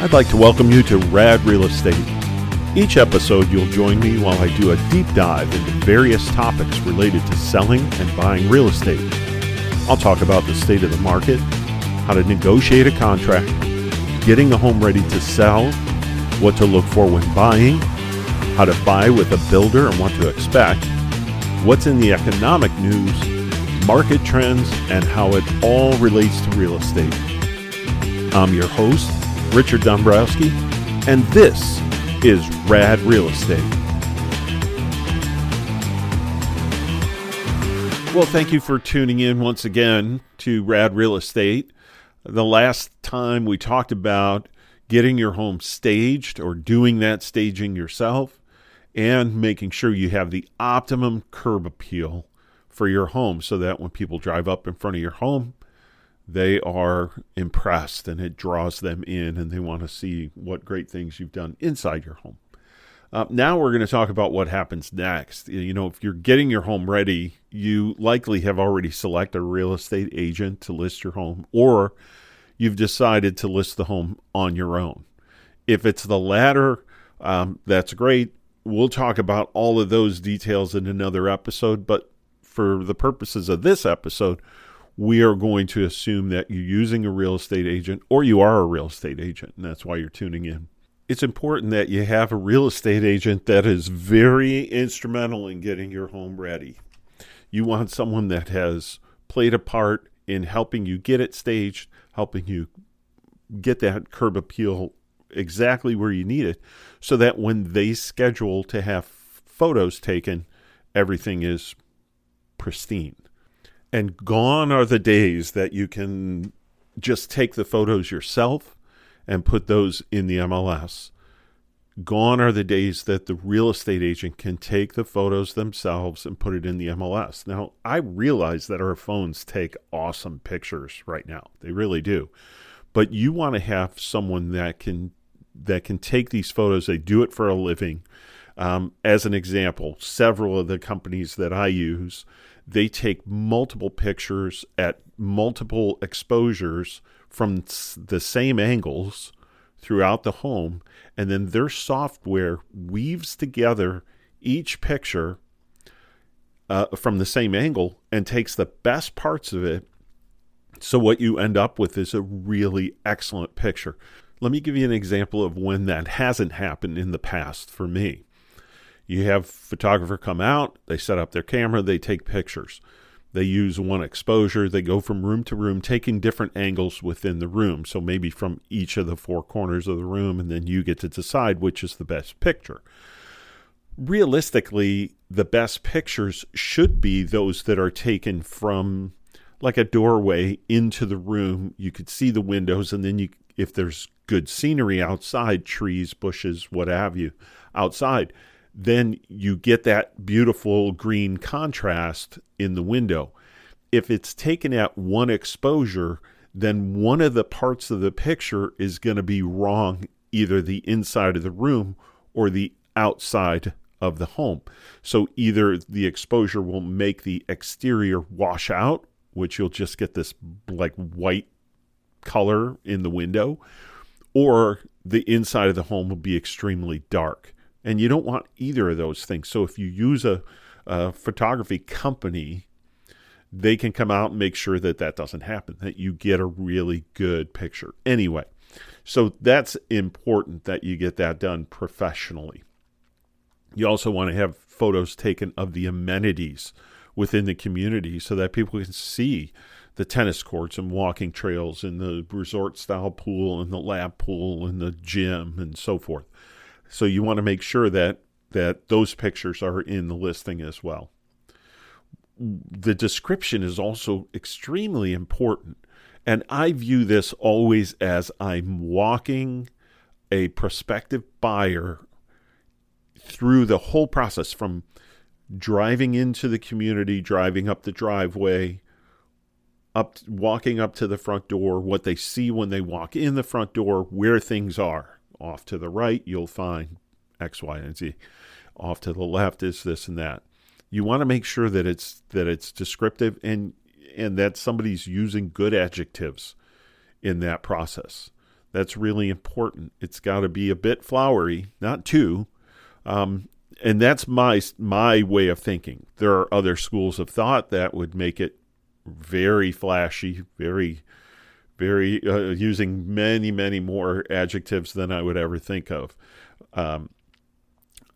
I'd like to welcome you to Rad Real Estate. Each episode, you'll join me while I do a deep dive into various topics related to selling and buying real estate. I'll talk about the state of the market, how to negotiate a contract, getting a home ready to sell, what to look for when buying, how to buy with a builder and what to expect, what's in the economic news, market trends, and how it all relates to real estate. I'm your host, Richard Dombrowski, and this is Rad Real Estate. Well, thank you for tuning in once again to Rad Real Estate. The last time we talked about getting your home staged or doing that staging yourself and making sure you have the optimum curb appeal for your home so that when people drive up in front of your home, they are impressed and it draws them in and they want to see what great things you've done inside your home. Uh, now we're going to talk about what happens next. You know, if you're getting your home ready, you likely have already selected a real estate agent to list your home, or you've decided to list the home on your own. If it's the latter, um, that's great. We'll talk about all of those details in another episode, but for the purposes of this episode, we are going to assume that you're using a real estate agent or you are a real estate agent, and that's why you're tuning in. It's important that you have a real estate agent that is very instrumental in getting your home ready. You want someone that has played a part in helping you get it staged, helping you get that curb appeal exactly where you need it, so that when they schedule to have photos taken, everything is pristine. And gone are the days that you can just take the photos yourself and put those in the MLS. Gone are the days that the real estate agent can take the photos themselves and put it in the MLS. Now, I realize that our phones take awesome pictures right now. They really do. But you want to have someone that can that can take these photos. They do it for a living. Um, as an example, several of the companies that I use they take multiple pictures at multiple exposures from the same angles throughout the home, and then their software weaves together each picture uh, from the same angle and takes the best parts of it. So, what you end up with is a really excellent picture. Let me give you an example of when that hasn't happened in the past for me. You have photographer come out, they set up their camera, they take pictures. They use one exposure, they go from room to room, taking different angles within the room. So maybe from each of the four corners of the room, and then you get to decide which is the best picture. Realistically, the best pictures should be those that are taken from like a doorway into the room. You could see the windows, and then you, if there's good scenery outside, trees, bushes, what have you, outside, then you get that beautiful green contrast in the window. If it's taken at one exposure, then one of the parts of the picture is going to be wrong, either the inside of the room or the outside of the home. So either the exposure will make the exterior wash out, which you'll just get this like white color in the window, or the inside of the home will be extremely dark. And you don't want either of those things. So if you use a, a photography company, they can come out and make sure that that doesn't happen, that you get a really good picture. Anyway, so that's important that you get that done professionally. You also want to have photos taken of the amenities within the community so that people can see the tennis courts and walking trails and the resort style pool and the lap pool and the gym and so forth. So you want to make sure that that those pictures are in the listing as well. The description is also extremely important. And I view this always as I'm walking a prospective buyer through the whole process from driving into the community, driving up the driveway, up walking up to the front door, what they see when they walk in the front door, where things are off to the right, you'll find X, Y, and Z. Off to the left is this and that. You want to make sure that it's that it's descriptive and and that somebody's using good adjectives in that process. That's really important. It's got to be a bit flowery, not too. Um, and that's my my way of thinking. There are other schools of thought that would make it very flashy, very, very uh, using many, many more adjectives than I would ever think of. Um,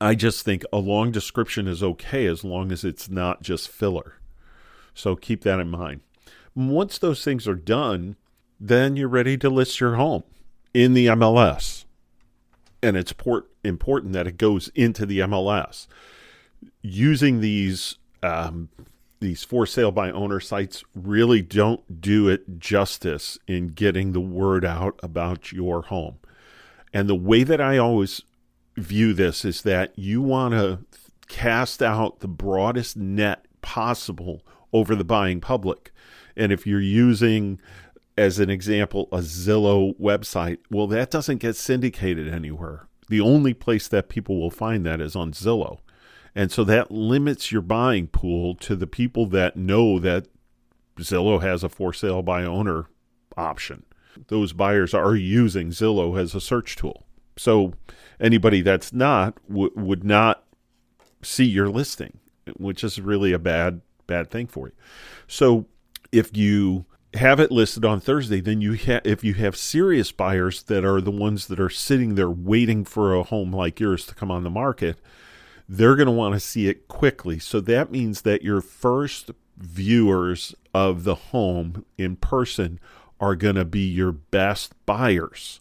I just think a long description is okay as long as it's not just filler. So keep that in mind. Once those things are done, then you're ready to list your home in the MLS. And it's port- important that it goes into the MLS. Using these um, these for sale by owner sites really don't do it justice in getting the word out about your home. And the way that I always view this is that you want to cast out the broadest net possible over the buying public. And if you're using, as an example, a Zillow website, well, that doesn't get syndicated anywhere. The only place that people will find that is on Zillow. And so that limits your buying pool to the people that know that Zillow has a for sale by owner option. Those buyers are using Zillow as a search tool. So anybody that's not w- would not see your listing, which is really a bad bad thing for you. So if you have it listed on Thursday, then you ha- if you have serious buyers that are the ones that are sitting there waiting for a home like yours to come on the market, they're going to want to see it quickly. So that means that your first viewers of the home in person are going to be your best buyers.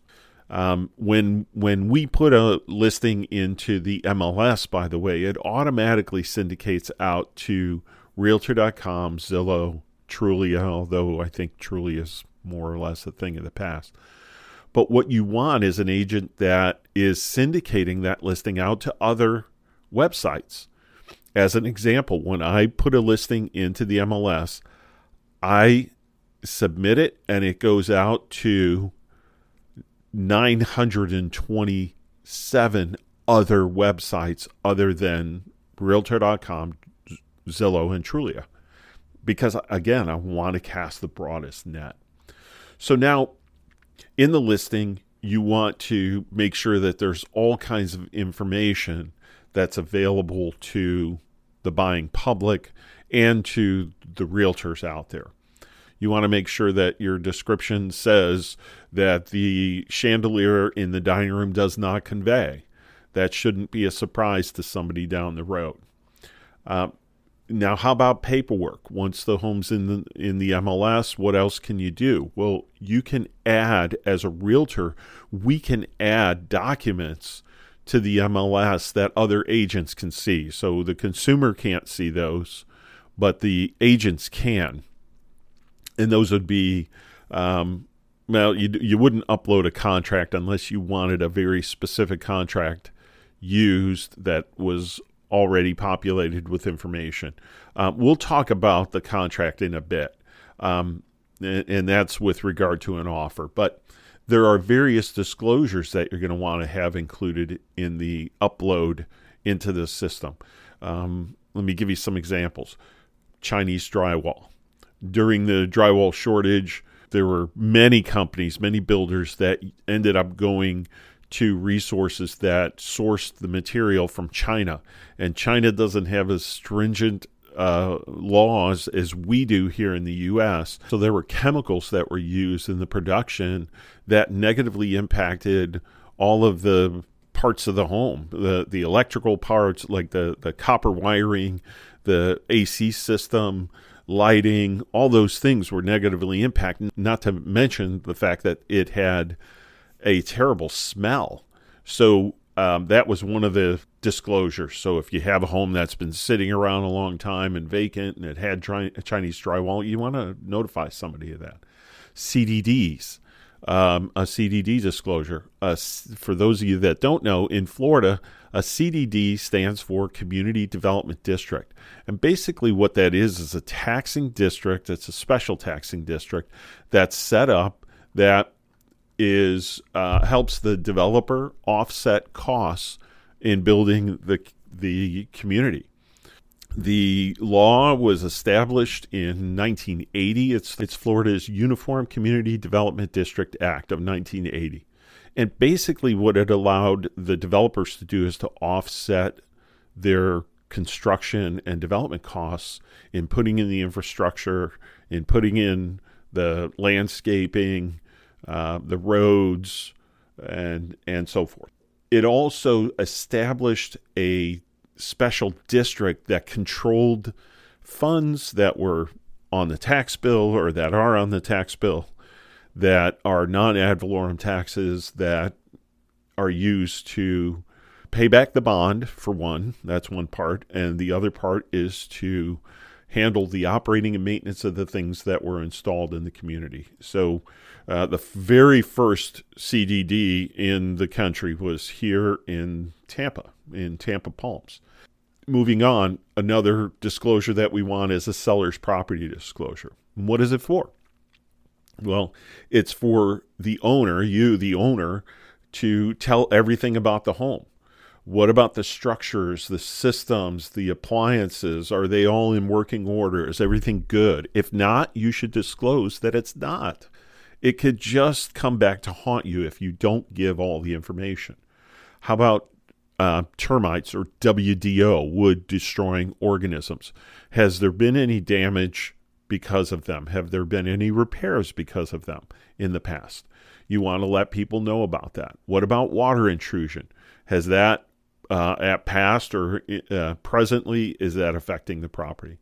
Um, when when we put a listing into the MLS, by the way, it automatically syndicates out to Realtor.com, Zillow, Trulia, although I think Trulia is more or less a thing of the past. But what you want is an agent that is syndicating that listing out to other websites. As an example, when I put a listing into the MLS, I submit it and it goes out to 927 other websites other than realtor.com, Zillow, and Trulia. Because again, I want to cast the broadest net. So now in the listing, you want to make sure that there's all kinds of information that's available to the buying public and to the realtors out there. You want to make sure that your description says that the chandelier in the dining room does not convey. That shouldn't be a surprise to somebody down the road. Uh, now, how about paperwork? Once the home's in the in the MLS, what else can you do? Well, you can add as a realtor, we can add documents to the MLS that other agents can see. So the consumer can't see those, but the agents can and those would be um, well you you wouldn't upload a contract unless you wanted a very specific contract used that was already populated with information. Uh, we'll talk about the contract in a bit, um, and, and, that's with regard to an offer. But there are various disclosures that you're going to want to have included in the upload into the system. Um, let me give you some examples. Chinese drywall during the drywall shortage, there were many companies, many builders that ended up going to resources that sourced the material from China. And China doesn't have as stringent uh, laws as we do here in the U.S. So there were chemicals that were used in the production that negatively impacted all of the parts of the home the the electrical parts like the the copper wiring the AC system lighting, all those things were negatively impacted, not to mention the fact that it had a terrible smell. So um, that was one of the disclosures. So if you have a home that's been sitting around a long time and vacant and it had tri- Chinese drywall, you want to notify somebody of that. CDDs, um, a CDD disclosure. Uh, for those of you that don't know, in Florida, a CDD stands for Community Development District. And basically, what that is is a taxing district, it's a special taxing district that's set up that is uh, helps the developer offset costs in building the the community. The law was established in 1980. It's, it's Florida's Uniform Community Development District Act of 1980. And basically, what it allowed the developers to do is to offset their construction and development costs in putting in the infrastructure, in putting in the landscaping, uh, the roads, and and so forth. It also established a special district that controlled funds that were on the tax bill or that are on the tax bill that are non ad valorem taxes that are used to pay back the bond, for one. That's one part. And the other part is to handle the operating and maintenance of the things that were installed in the community. So, uh, the very first CDD in the country was here in Tampa, in Tampa Palms. Moving on, another disclosure that we want is a seller's property disclosure. what is it for? Well, it's for the owner, you, the owner, to tell everything about the home. What about the structures, the systems, the appliances? Are they all in working order? Is everything good? If not, you should disclose that it's not. It could just come back to haunt you if you don't give all the information. How about uh, termites or WDO, wood destroying organisms? Has there been any damage because of them? Have there been any repairs because of them in the past? You want to let people know about that. What about water intrusion? Has that uh, at past or uh, presently is that affecting the property?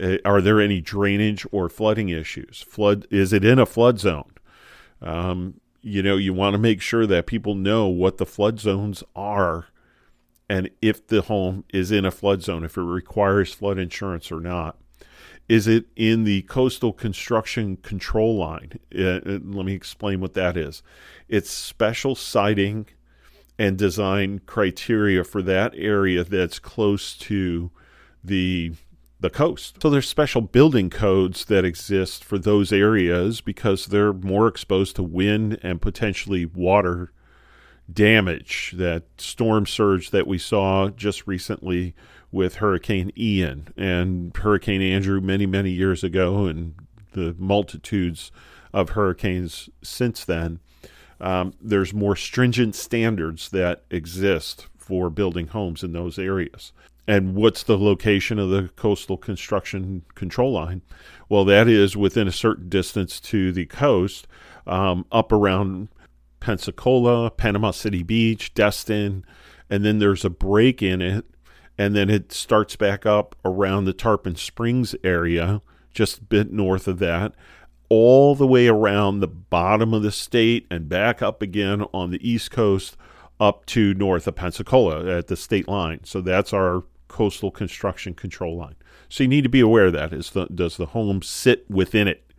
Uh, are there any drainage or flooding issues? Flood is it in a flood zone? Um, you know, you want to make sure that people know what the flood zones are and if the home is in a flood zone, if it requires flood insurance or not. Is it in the coastal construction control line? Uh, uh let me explain what that is. It's special siting and design criteria for that area that's close to the the coast. So there's special building codes that exist for those areas because they're more exposed to wind and potentially water damage. That storm surge that we saw just recently with Hurricane Ian and Hurricane Andrew many many years ago and the multitudes of hurricanes since then um, there's more stringent standards that exist for building homes in those areas. And what's the location of the coastal construction control line? Well, that is within a certain distance to the coast, um, up around Pensacola, Panama City Beach, Destin, and then there's a break in it, and then it starts back up around the Tarpon Springs area, just a bit north of that, all the way around the bottom of the state and back up again on the east coast up to north of Pensacola at the state line. So that's our coastal construction control line. So you need to be aware of that. Is the, does the home sit within it,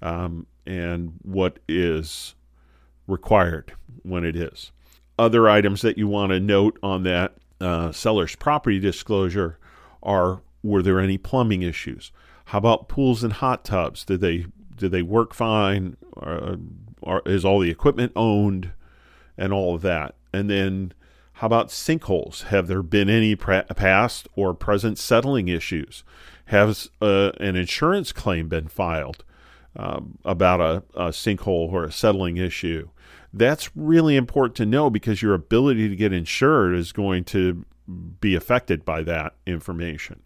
um, and what is required when it is. Other items that you want to note on that uh, seller's property disclosure are: Were there any plumbing issues? How about pools and hot tubs? Did they do they work fine? Is all the equipment owned and all of that? And then how about sinkholes? Have there been any past or present settling issues? Has uh, an insurance claim been filed um, about a, a sinkhole or a settling issue? That's really important to know because your ability to get insured is going to be affected by that information.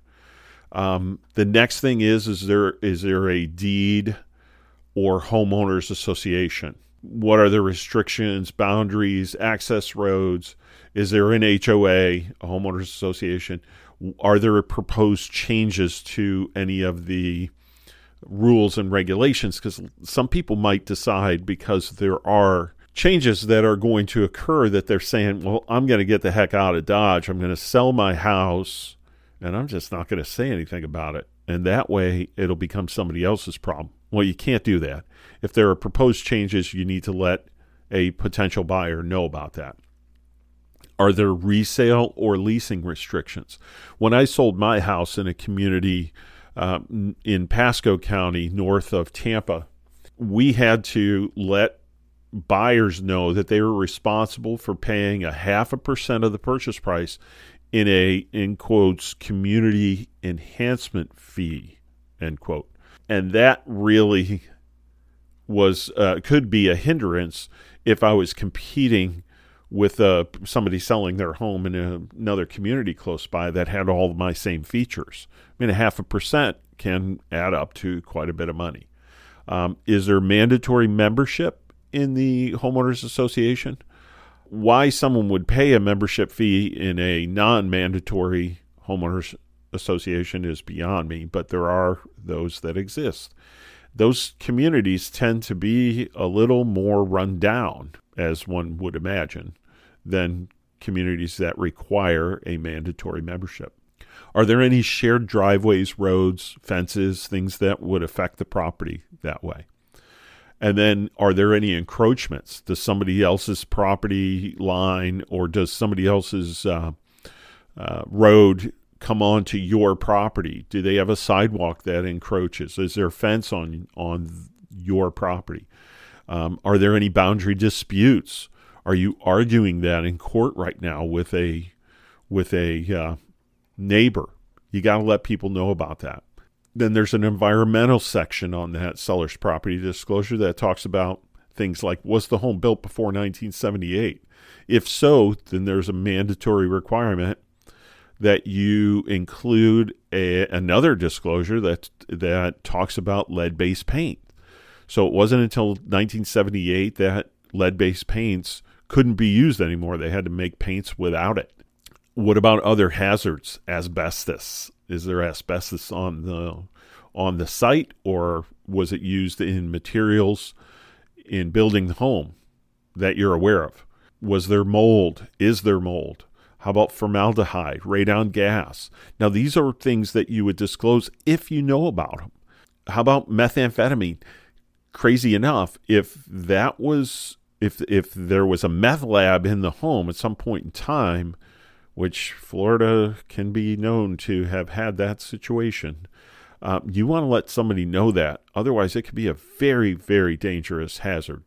Um, the next thing is is there is there a deed or homeowners association? What are the restrictions, boundaries, access roads? Is there an HOA, a homeowners association? Are there proposed changes to any of the rules and regulations? Because some people might decide because there are changes that are going to occur that they're saying, well, I'm going to get the heck out of Dodge. I'm going to sell my house and I'm just not going to say anything about it. And that way it'll become somebody else's problem. Well, you can't do that. If there are proposed changes, you need to let a potential buyer know about that. Are there resale or leasing restrictions? When I sold my house in a community uh, in Pasco County, north of Tampa, we had to let buyers know that they were responsible for paying a half a percent of the purchase price in a in quotes community enhancement fee end quote and that really was uh, could be a hindrance if I was competing with uh, somebody selling their home in a, another community close by that had all my same features. I mean, a half a percent can add up to quite a bit of money. Um, is there mandatory membership in the homeowners association? Why someone would pay a membership fee in a non-mandatory homeowners association is beyond me, but there are those that exist. Those communities tend to be a little more run down, as one would imagine, than communities that require a mandatory membership. Are there any shared driveways, roads, fences, things that would affect the property that way? And then, are there any encroachments? Does somebody else's property line or does somebody else's uh, uh, road come onto your property? Do they have a sidewalk that encroaches? Is there a fence on on your property? Um, are there any boundary disputes? Are you arguing that in court right now with a with a uh, neighbor? You got to let people know about that. Then there's an environmental section on that seller's property disclosure that talks about things like was the home built before 1978? If so, then there's a mandatory requirement that you include a, another disclosure that that talks about lead-based paint. So it wasn't until 1978 that lead-based paints couldn't be used anymore. They had to make paints without it. What about other hazards? Asbestos. Is there asbestos on the on the site or was it used in materials in building the home that you're aware of? Was there mold? Is there mold? How about formaldehyde, radon gas? Now, these are things that you would disclose if you know about them. How about methamphetamine? Crazy enough, if that was if if there was a meth lab in the home at some point in time, which Florida can be known to have had that situation, um, you want to let somebody know that. Otherwise, it could be a very very dangerous hazard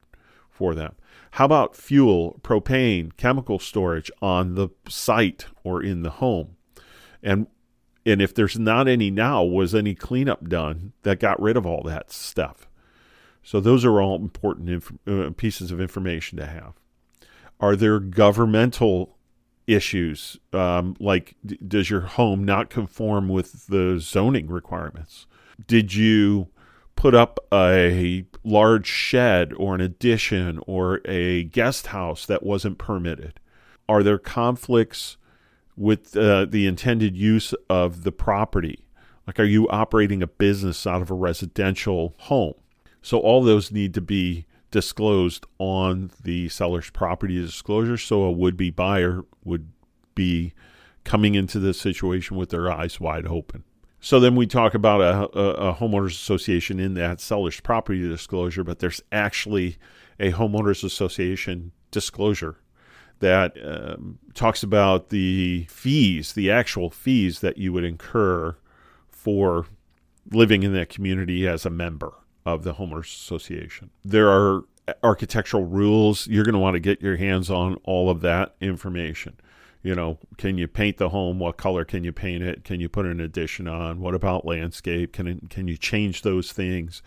for them. How about fuel, propane, chemical storage on the site or in the home? And and if there's not any now, was any cleanup done that got rid of all that stuff? So those are all important inf- uh, pieces of information to have. Are there governmental issues um, like d- does your home not conform with the zoning requirements? Did you put up a large shed or an addition or a guest house that wasn't permitted? Are there conflicts with uh, the intended use of the property? Like, are you operating a business out of a residential home? So, all those need to be disclosed on the seller's property disclosure so a would be buyer would be coming into this situation with their eyes wide open. So then we talk about a, a, a, homeowners association in that seller's property disclosure, but there's actually a homeowners association disclosure that um, talks about the fees, the actual fees that you would incur for living in that community as a member of the homeowners association. There are architectural rules. You're going to want to get your hands on all of that information you know, can you paint the home? What color can you paint it? Can you put an addition on? What about landscape? Can it, can you change those things?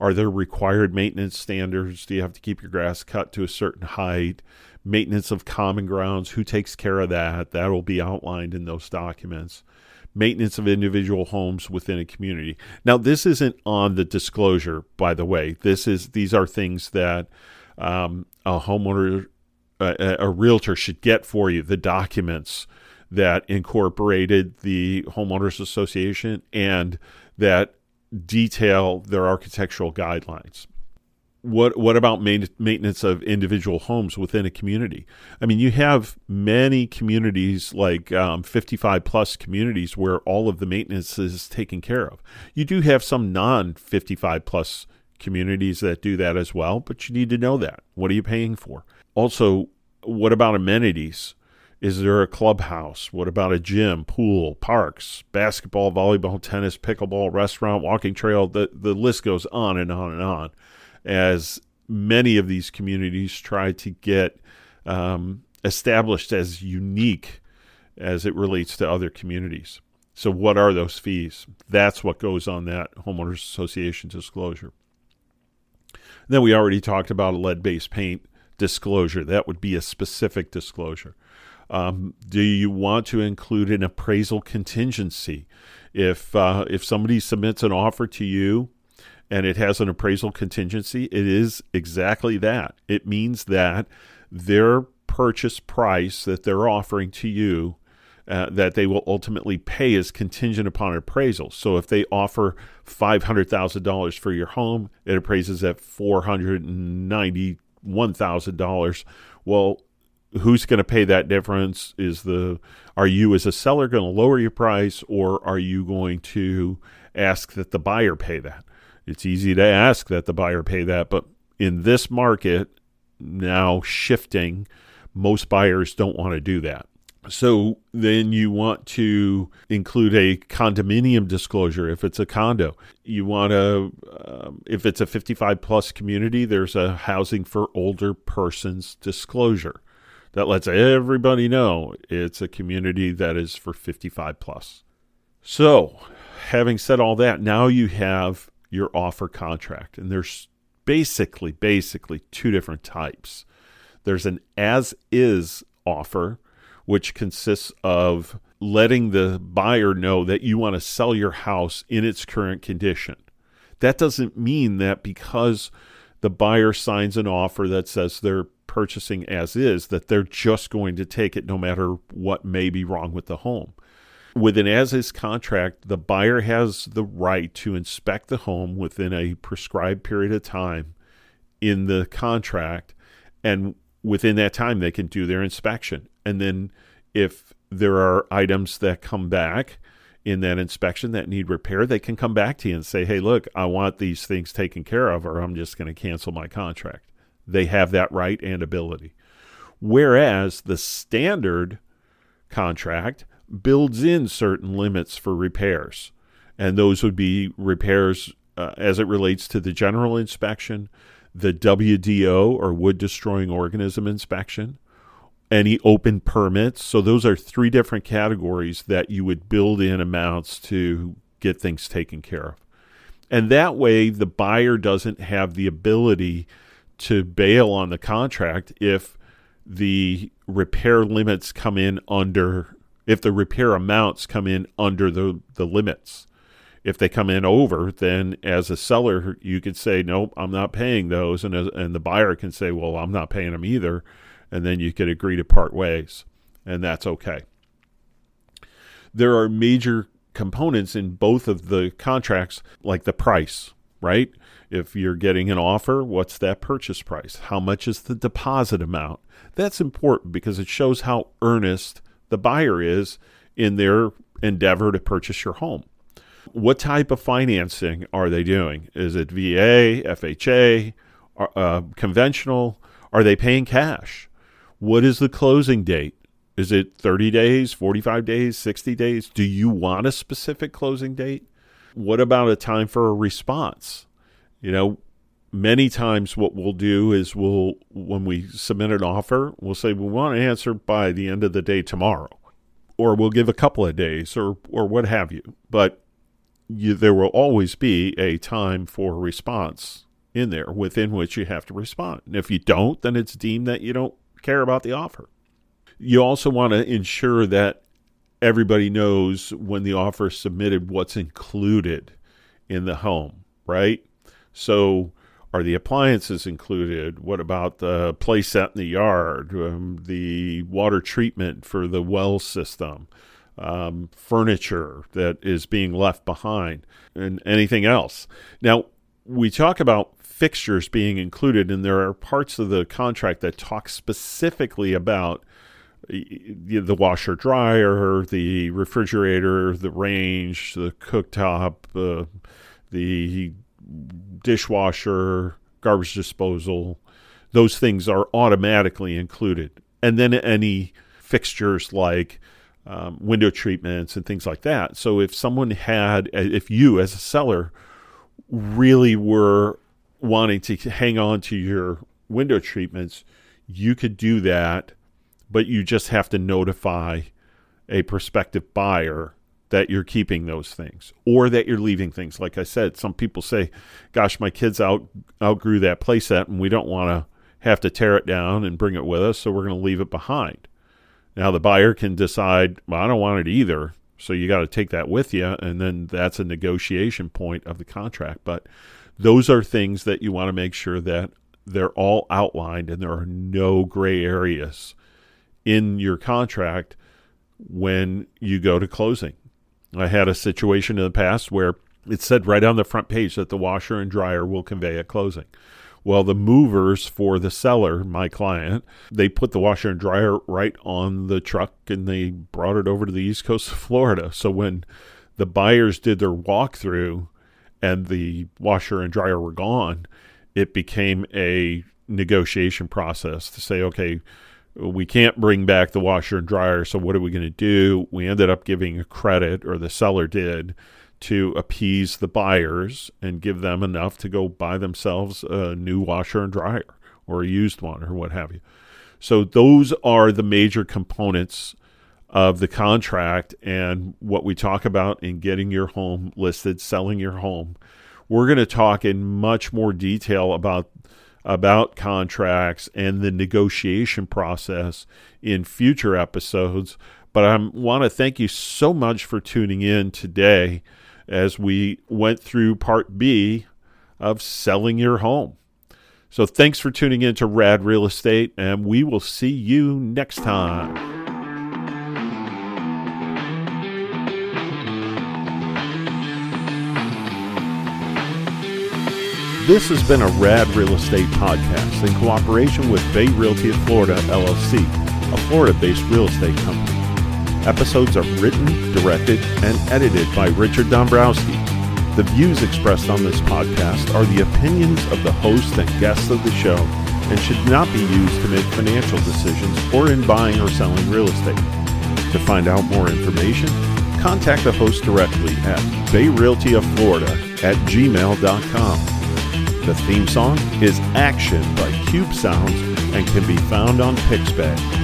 Are there required maintenance standards? Do you have to keep your grass cut to a certain height? Maintenance of common grounds, who takes care of that? That will be outlined in those documents. Maintenance of individual homes within a community. Now, this isn't on the disclosure, by the way. This is these are things that um, a homeowner a, a realtor should get for you the documents that incorporated the homeowners association and that detail their architectural guidelines. What what about maintenance of individual homes within a community? I mean, you have many communities like um, 55 plus communities where all of the maintenance is taken care of. You do have some non 55 plus communities that do that as well, but you need to know that. What are you paying for? Also, what about amenities? Is there a clubhouse? What about a gym, pool, parks, basketball, volleyball, tennis, pickleball, restaurant, walking trail? The, the list goes on and on and on as many of these communities try to get um, established as unique as it relates to other communities. So, what are those fees? That's what goes on that homeowners association disclosure. Then we already talked about lead based paint disclosure. That would be a specific disclosure. Um, do you want to include an appraisal contingency? If uh, if somebody submits an offer to you and it has an appraisal contingency, it is exactly that. It means that their purchase price that they're offering to you uh, that they will ultimately pay is contingent upon appraisal. So if they offer five hundred thousand dollars for your home, it appraises at four hundred and ninety $1,000. Well, who's going to pay that difference? Is the are you as a seller going to lower your price or are you going to ask that the buyer pay that? It's easy to ask that the buyer pay that, but in this market now shifting, most buyers don't want to do that. So then you want to include a condominium disclosure if it's a condo. You want to, um, if it's a 55 plus community, there's a housing for older persons disclosure that lets everybody know it's a community that is for 55 plus. So, having said all that, now you have your offer contract, and there's basically basically two different types. There's an as is offer which consists of letting the buyer know that you want to sell your house in its current condition. That doesn't mean that because the buyer signs an offer that says they're purchasing as is, that they're just going to take it no matter what may be wrong with the home. With an as is contract, the buyer has the right to inspect the home within a prescribed period of time in the contract. And within that time, they can do their inspection. And then if there are items that come back in that inspection that need repair, they can come back to you and say, hey, look, I want these things taken care of, or I'm just going to cancel my contract. They have that right and ability. Whereas the standard contract builds in certain limits for repairs, and those would be repairs uh, as it relates to the general inspection, the WDO or wood destroying organism inspection, any open permits. So those are three different categories that you would build in amounts to get things taken care of. And that way the buyer doesn't have the ability to bail on the contract if the repair limits come in under if the repair amounts come in under the the limits. If they come in over, then as a seller, you could say, "Nope, I'm not paying those," and and the buyer can say, "Well, I'm not paying them either." And then you could agree to part ways, and that's okay. There are major components in both of the contracts, like the price, right? If you're getting an offer, what's that purchase price? How much is the deposit amount? That's important because it shows how earnest the buyer is in their endeavor to purchase your home. What type of financing are they doing? Is it VA, FHA, uh, conventional? Are they paying cash? What is the closing date? Is it 30 days, 45 days, 60 days? Do you want a specific closing date? What about a time for a response? You know, many times what we'll do is we'll, when we submit an offer, we'll say we want to answer by the end of the day tomorrow, or we'll give a couple of days, or, or what have you. But you, there will always be a time for response in there within which you have to respond. And if you don't, then it's deemed that you don't care about the offer. You also want to ensure that everybody knows when the offer is submitted what's included in the home, right? So, are the appliances included? What about the play set in the yard, um, the water treatment for the well system, um, furniture that is being left behind, and anything else? Now, we talk about fixtures being included, and there are parts of the contract that talk specifically about the washer dryer, the refrigerator, the range, the cooktop, uh, the dishwasher, garbage disposal. Those things are automatically included. And then any fixtures like um, window treatments and things like that. So if someone had, if you as a seller really were wanting to hang on to your window treatments, you could do that, but you just have to notify a prospective buyer that you're keeping those things or that you're leaving things. Like I said, some people say, gosh, my kids out outgrew that playset and we don't want to have to tear it down and bring it with us, so we're going to leave it behind. Now the buyer can decide, well, I don't want it either. So you got to take that with you, and then that's a negotiation point of the contract. But those are things that you want to make sure that they're all outlined and there are no gray areas in your contract when you go to closing. I had a situation in the past where it said right on the front page that the washer and dryer will convey at closing. Well, the movers for the seller, my client, they put the washer and dryer right on the truck and they brought it over to the east coast of Florida. So when the buyers did their walkthrough and the washer and dryer were gone, it became a negotiation process to say, okay, we can't bring back the washer and dryer. So what are we going to do? We ended up giving a credit, or the seller did, to appease the buyers and give them enough to go buy themselves a new washer and dryer or a used one or what have you. So those are the major components of the contract and what we talk about in getting your home listed, selling your home. We're going to talk in much more detail about about contracts and the negotiation process in future episodes. But I want to thank you so much for tuning in today as we went through part B of selling your home. So thanks for tuning in to Rad Real Estate, and we will see you next time. This has been a Rad Real Estate podcast in cooperation with Bay Realty of Florida, LLC, a Florida based real estate company. Episodes are written, directed, and edited by Richard Dombrowski. The views expressed on this podcast are the opinions of the host and guests of the show and should not be used to make financial decisions or in buying or selling real estate. To find out more information, contact the host directly at bayrealtyofflorida at gmail.com. The theme song is Action by Cube Sounds and can be found on Pixabay.